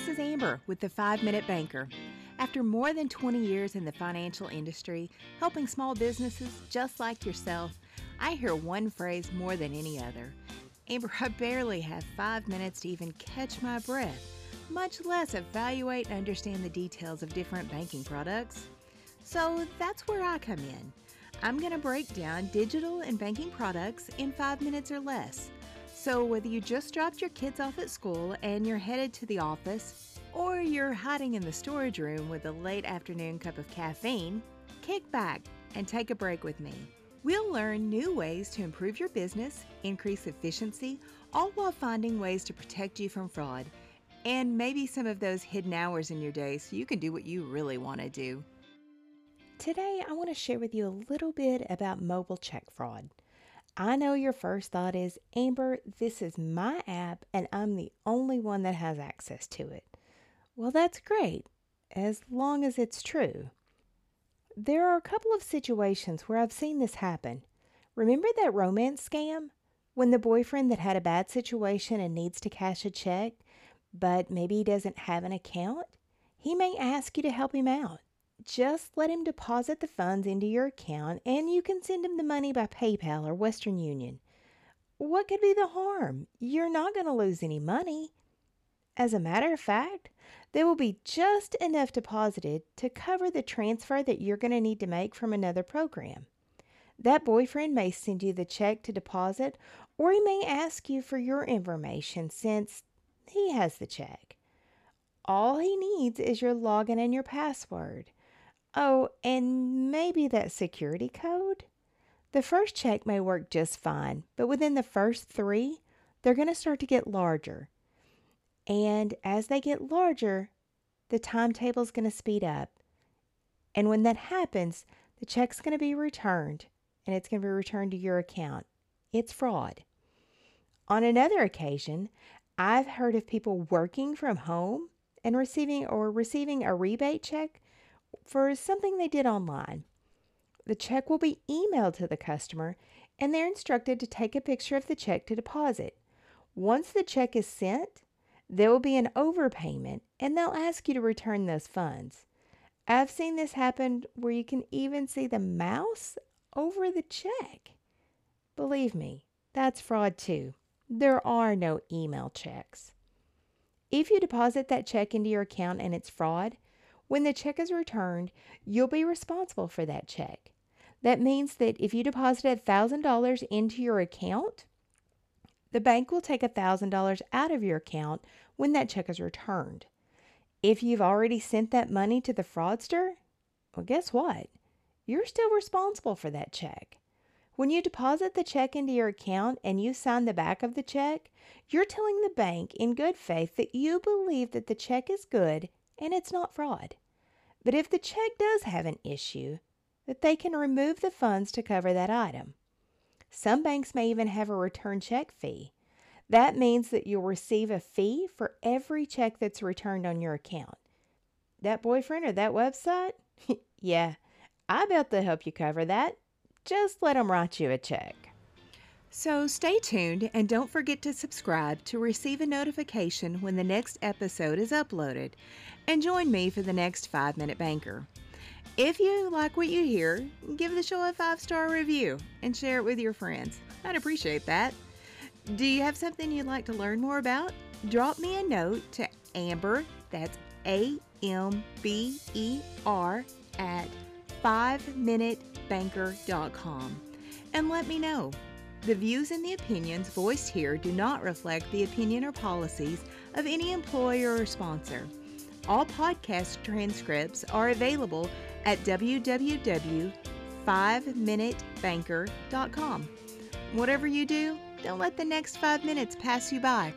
this is Amber with the 5 Minute Banker. After more than 20 years in the financial industry, helping small businesses just like yourself, I hear one phrase more than any other. Amber, I barely have five minutes to even catch my breath, much less evaluate and understand the details of different banking products. So that's where I come in. I'm going to break down digital and banking products in five minutes or less. So, whether you just dropped your kids off at school and you're headed to the office, or you're hiding in the storage room with a late afternoon cup of caffeine, kick back and take a break with me. We'll learn new ways to improve your business, increase efficiency, all while finding ways to protect you from fraud and maybe some of those hidden hours in your day so you can do what you really want to do. Today, I want to share with you a little bit about mobile check fraud. I know your first thought is, Amber, this is my app and I'm the only one that has access to it. Well, that's great, as long as it's true. There are a couple of situations where I've seen this happen. Remember that romance scam? When the boyfriend that had a bad situation and needs to cash a check, but maybe he doesn't have an account? He may ask you to help him out. Just let him deposit the funds into your account and you can send him the money by PayPal or Western Union. What could be the harm? You're not going to lose any money. As a matter of fact, there will be just enough deposited to cover the transfer that you're going to need to make from another program. That boyfriend may send you the check to deposit, or he may ask you for your information since he has the check. All he needs is your login and your password. Oh, and maybe that security code? The first check may work just fine, but within the first three, they're going to start to get larger. And as they get larger, the timetable is going to speed up. And when that happens, the check's going to be returned and it's going to be returned to your account. It's fraud. On another occasion, I've heard of people working from home and receiving or receiving a rebate check for something they did online. The check will be emailed to the customer and they're instructed to take a picture of the check to deposit. Once the check is sent, there will be an overpayment and they'll ask you to return those funds. I've seen this happen where you can even see the mouse over the check. Believe me, that's fraud too. There are no email checks. If you deposit that check into your account and it's fraud, when the check is returned, you'll be responsible for that check. That means that if you deposited $1,000 into your account, the bank will take $1,000 out of your account when that check is returned. If you've already sent that money to the fraudster, well, guess what? You're still responsible for that check. When you deposit the check into your account and you sign the back of the check, you're telling the bank in good faith that you believe that the check is good and it's not fraud. But if the check does have an issue, that they can remove the funds to cover that item. Some banks may even have a return check fee. That means that you'll receive a fee for every check that's returned on your account. That boyfriend or that website? yeah, I bet they'll help you cover that. Just let them write you a check. So stay tuned and don't forget to subscribe to receive a notification when the next episode is uploaded. And join me for the next 5 Minute Banker. If you like what you hear, give the show a five star review and share it with your friends. I'd appreciate that. Do you have something you'd like to learn more about? Drop me a note to Amber, that's A M B E R, at 5minutebanker.com and let me know. The views and the opinions voiced here do not reflect the opinion or policies of any employer or sponsor. All podcast transcripts are available at www.5minutebanker.com. Whatever you do, don't let the next five minutes pass you by.